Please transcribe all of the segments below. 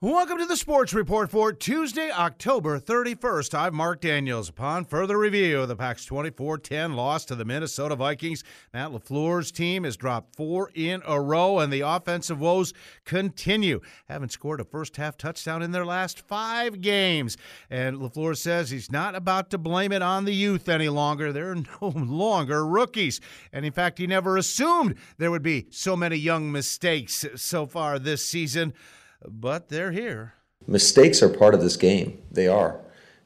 Welcome to the Sports Report for Tuesday, October 31st. I'm Mark Daniels. Upon further review of the Pack's 24 10 loss to the Minnesota Vikings, Matt LaFleur's team has dropped four in a row, and the offensive woes continue. Haven't scored a first half touchdown in their last five games. And LaFleur says he's not about to blame it on the youth any longer. They're no longer rookies. And in fact, he never assumed there would be so many young mistakes so far this season but they're here. Mistakes are part of this game. They are.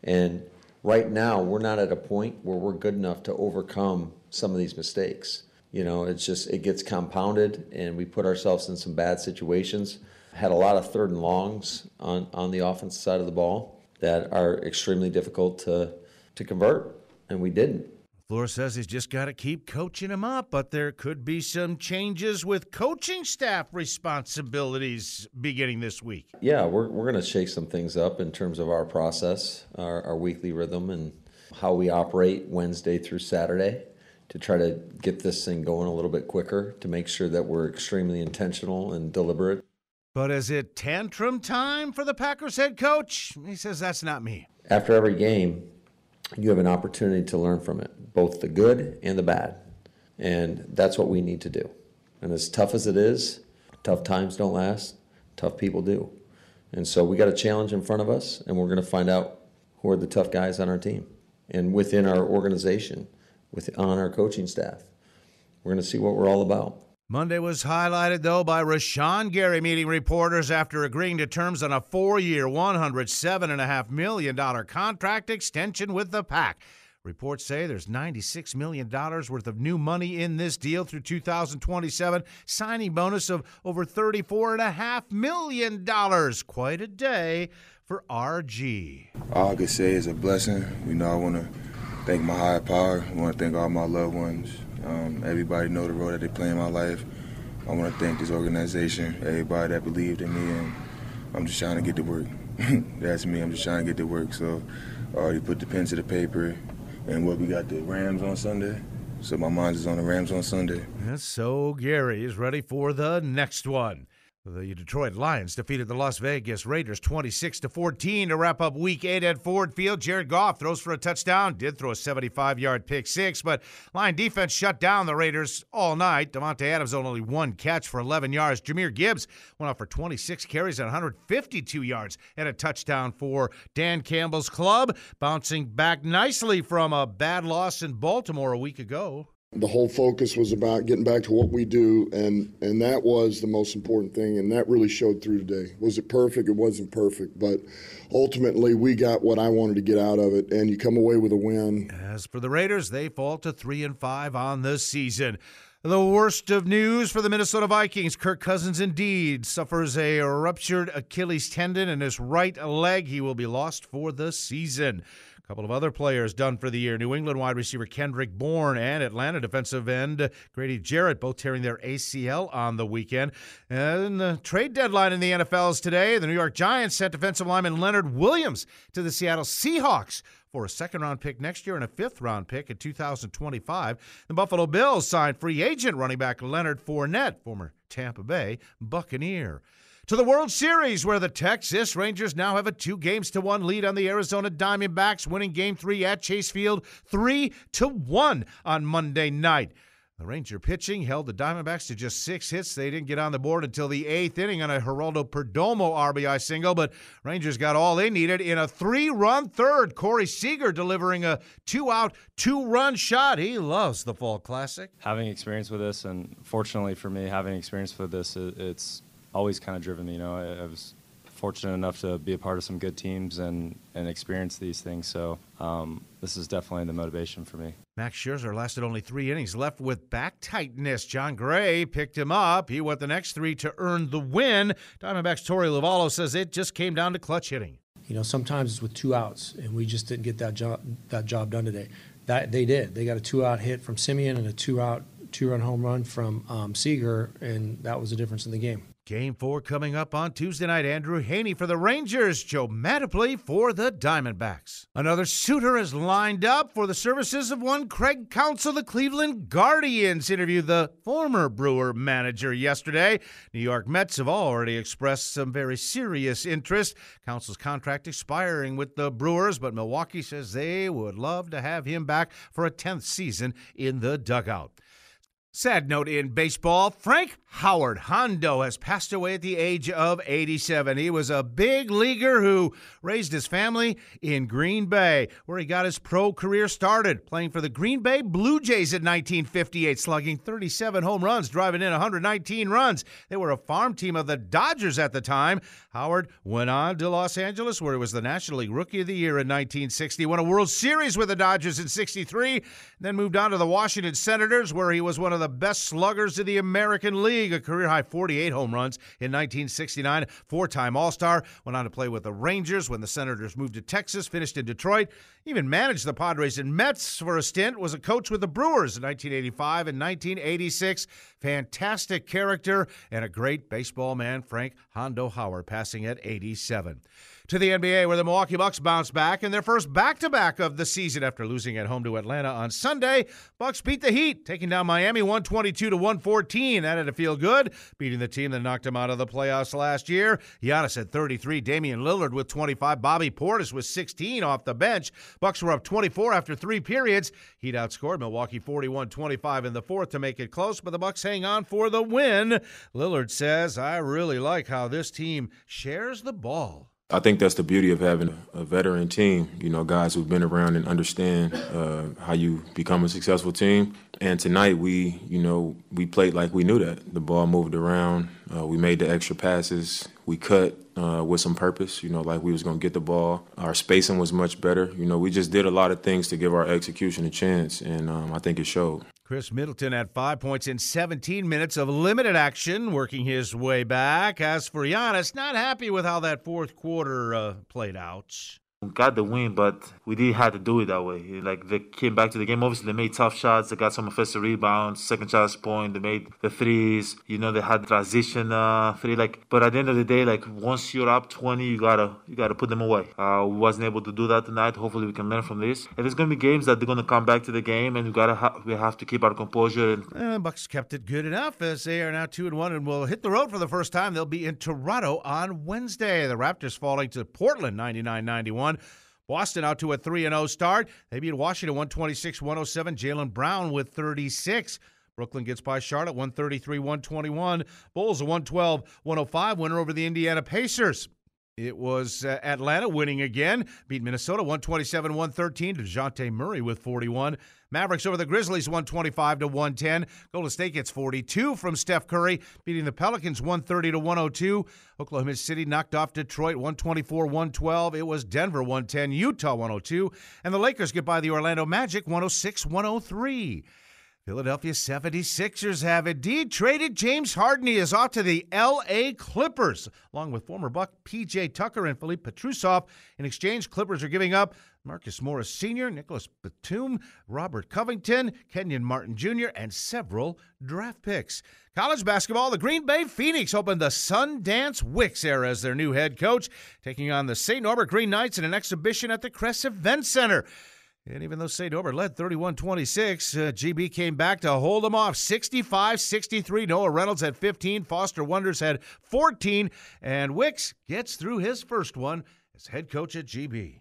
And right now, we're not at a point where we're good enough to overcome some of these mistakes. You know, it's just, it gets compounded and we put ourselves in some bad situations. Had a lot of third and longs on, on the offensive side of the ball that are extremely difficult to, to convert, and we didn't. LaFleur says he's just got to keep coaching him up, but there could be some changes with coaching staff responsibilities beginning this week. Yeah, we're, we're going to shake some things up in terms of our process, our, our weekly rhythm, and how we operate Wednesday through Saturday to try to get this thing going a little bit quicker to make sure that we're extremely intentional and deliberate. But is it tantrum time for the Packers head coach? He says that's not me. After every game, you have an opportunity to learn from it, both the good and the bad. And that's what we need to do. And as tough as it is, tough times don't last, tough people do. And so we got a challenge in front of us, and we're going to find out who are the tough guys on our team and within our organization, with on our coaching staff. We're going to see what we're all about. Monday was highlighted, though, by Rashan Gary meeting reporters after agreeing to terms on a four year, $107.5 million contract extension with the Pack. Reports say there's $96 million worth of new money in this deal through 2027, signing bonus of over $34.5 million. Quite a day for RG. All I can say is a blessing. You know, I want to thank my higher power. I want to thank all my loved ones. Um, everybody know the role that they play in my life. I want to thank this organization, everybody that believed in me, and I'm just trying to get to work. That's me. I'm just trying to get to work. So I already put the pen to the paper, and what we got the Rams on Sunday. So my mind is on the Rams on Sunday. so Gary is ready for the next one. The Detroit Lions defeated the Las Vegas Raiders 26 to 14 to wrap up week 8 at Ford Field. Jared Goff throws for a touchdown, did throw a 75-yard pick 6, but Lion defense shut down the Raiders all night. Davante Adams only one catch for 11 yards. Jahmyr Gibbs went off for 26 carries and 152 yards and a touchdown for Dan Campbell's club, bouncing back nicely from a bad loss in Baltimore a week ago the whole focus was about getting back to what we do and and that was the most important thing and that really showed through today was it perfect it wasn't perfect but ultimately we got what i wanted to get out of it and you come away with a win as for the raiders they fall to three and five on the season the worst of news for the Minnesota Vikings. Kirk Cousins indeed suffers a ruptured Achilles tendon in his right leg. He will be lost for the season couple of other players done for the year. New England wide receiver Kendrick Bourne and Atlanta defensive end Grady Jarrett both tearing their ACL on the weekend. And the trade deadline in the NFL is today. The New York Giants sent defensive lineman Leonard Williams to the Seattle Seahawks for a second round pick next year and a fifth round pick in 2025. The Buffalo Bills signed free agent running back Leonard Fournette, former Tampa Bay Buccaneer to the World Series, where the Texas Rangers now have a two games to one lead on the Arizona Diamondbacks, winning Game Three at Chase Field three to one on Monday night. The Ranger pitching held the Diamondbacks to just six hits. They didn't get on the board until the eighth inning on a Geraldo Perdomo RBI single, but Rangers got all they needed in a three run third. Corey Seager delivering a two out, two run shot. He loves the Fall Classic. Having experience with this, and fortunately for me, having experience with this, it's always kind of driven me. You know, I, I, was fortunate enough to be a part of some good teams and, and experience these things. So um, this is definitely the motivation for me. Max Scherzer lasted only three innings, left with back tightness. Jon Gray picked him up. He went the next three to earn the win. Diamondbacks Torey Lovullo says it just came down to clutch hitting. You know, sometimes it's with two outs, and we just didn't get that job that job done today. That they did. They got a two-out hit from Semien and a two-out two-run home run from um, Seager, and that was the difference in the game. Game four coming up on Tuesday night. Andrew Heaney for the Rangers, Joe Mantiply for the Diamondbacks. Another suitor is lined up for the services of one Craig Counsell. The Cleveland Guardians interviewed the former Brewer manager yesterday. New York Mets have already expressed some very serious interest. Counsell's contract expiring with the Brewers, but Milwaukee says they would love to have him back for a 10th season in the dugout. Sad note in baseball Frank Howard Hondo has passed away at the age of 87. He was a big leaguer who raised his family in Green Bay, where he got his pro career started, playing for the Green Bay Blue Jays in 1958, slugging 37 home runs, driving in 119 runs. They were a farm team of the Dodgers at the time. Howard went on to Los Angeles, where he was the National League Rookie of the Year in 1960, won a World Series with the Dodgers in 63, then moved on to the Washington Senators, where he was one of the best sluggers in the American League, a career high 48 home runs in 1969, four time All Star. Went on to play with the Rangers when the Senators moved to Texas, finished in Detroit, even managed the Padres and Mets for a stint, was a coach with the Brewers in 1985 and 1986. Fantastic character and a great baseball man, Frank Hondo Howard, passing at 87 to the NBA, where the Milwaukee Bucks bounced back in their first back-to-back of the season after losing at home to Atlanta on Sunday. Bucks beat the Heat, taking down Miami 122 to 114. That had to feel good, beating the team that knocked them out of the playoffs last year. Giannis had 33, Damian Lillard with 25, Bobby Portis with 16 off the bench. Bucks were up 24 after three periods. Heat outscored Milwaukee 41-25 in the fourth to make it close, but the Bucks hang on for the win. Lillard says, "I really like how this team shares the ball." I think that's the beauty of having a veteran team. You know, guys who've been around and understand uh, how you become a successful team. And tonight we, you know, we played like we knew that. The ball moved around. Uh, we made the extra passes. We cut uh, with some purpose. You know, like we was gonna get the ball. Our spacing was much better. You know, we just did a lot of things to give our execution a chance, and um, I think it showed. Khris Middleton had five points in 17 minutes of limited action, working his way back. As for Giannis, not happy with how that fourth quarter uh, played out. Got the win, but we didn't have to do it that way. Like they came back to the game. Obviously, they made tough shots. They got some offensive rebounds, second chance point. They made the threes. You know, they had transition uh, three. Like, but at the end of the day, like once you're up 20, you gotta you gotta put them away. Uh, we wasn't able to do that tonight. Hopefully, we can learn from this. And there's gonna be games that they're gonna come back to the game, and we gotta ha- we have to keep our composure. And uh, Bucks kept it good enough as they are now two and one, and will hit the road for the first time. They'll be in Toronto on Wednesday. The Raptors falling to Portland 99-91. Boston out to a 3 0 start. They beat Washington 126 107. Jaylen Brown with 36. Brooklyn gets by Charlotte 133 121. Bulls a 112 105 winner over the Indiana Pacers. It was uh, Atlanta winning again, beat Minnesota 127 113. to DeJounte Murray with 41. Mavericks over the Grizzlies 125 to 110. Golden State gets 42 from Steph Curry, beating the Pelicans 130 to 102. Oklahoma City knocked off Detroit 124 112. It was Denver 110, Utah 102. And the Lakers get by the Orlando Magic 106 103. Philadelphia 76ers have indeed traded James Harden. He is off to the L.A. Clippers, along with former Buck P.J. Tucker and Filip Petrusev. In exchange, Clippers are giving up Marcus Morris Sr., Nicolas Batum, Robert Covington, Kenyon Martin Jr., and several draft picks. College basketball, the Green Bay Phoenix opened the Sundance Wicks era as their new head coach, taking on the St. Norbert Green Knights in an exhibition at the Kress Event Center. And even though St. Norbert led 31 26, uh, GB came back to hold them off 65 63. Noah Reynolds had 15, Foster Wonders had 14, and Wicks gets through his first one as head coach at GB.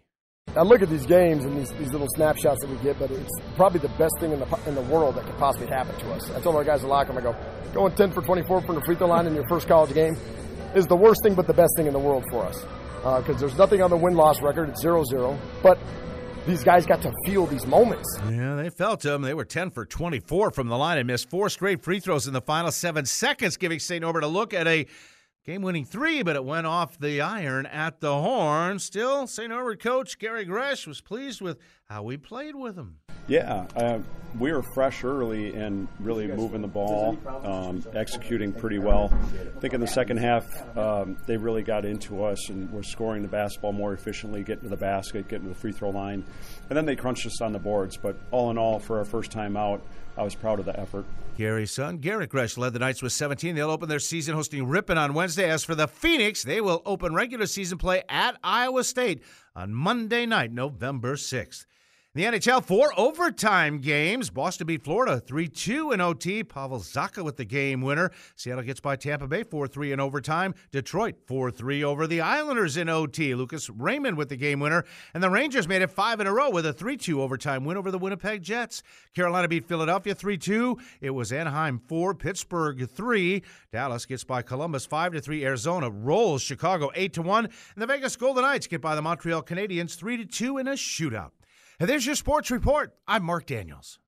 I look at these games and these, these little snapshots that we get, but it's probably the best thing in the in the world that could possibly happen to us. I told my guys in the locker room, I go, going 10 for 24 from the free throw line in your first college game is the worst thing, but the best thing in the world for us. Because uh, there's nothing on the win loss record. It's 0 0. But these guys got to feel these moments. Yeah, they felt them. They were 10 for 24 from the line and missed four straight free throws in the final seven seconds, giving St. Norbert a look at a game winning three, but it went off the iron at the horn. Still, St. Norbert coach Gary Gresh was pleased with how we played with them. Yeah, uh, we were fresh early and really moving the ball, um, executing pretty well. I think in the second half, um, they really got into us and were scoring the basketball more efficiently, getting to the basket, getting to the free throw line. And then they crunched us on the boards. But all in all, for our first time out, I was proud of the effort. Gary's son, Garrett Gresh, led the Knights with 17. They'll open their season hosting Ripon on Wednesday. As for the Phoenix, they will open regular season play at Iowa State on Monday night, November 6th. The NHL four overtime games. Boston beat Florida 3 2 in OT. Pavel Zacha with the game winner. Seattle gets by Tampa Bay 4 3 in overtime. Detroit 4 3 over the Islanders in OT. Lucas Raymond with the game winner. And the Rangers made it five in a row with a 3 2 overtime win over the Winnipeg Jets. Carolina beat Philadelphia 3 2. It was Anaheim 4, Pittsburgh 3. Dallas gets by Columbus 5 3. Arizona rolls Chicago 8 1. And the Vegas Golden Knights get by the Montreal Canadiens 3 2 in a shootout. And there's your sports report. I'm Mark Daniels.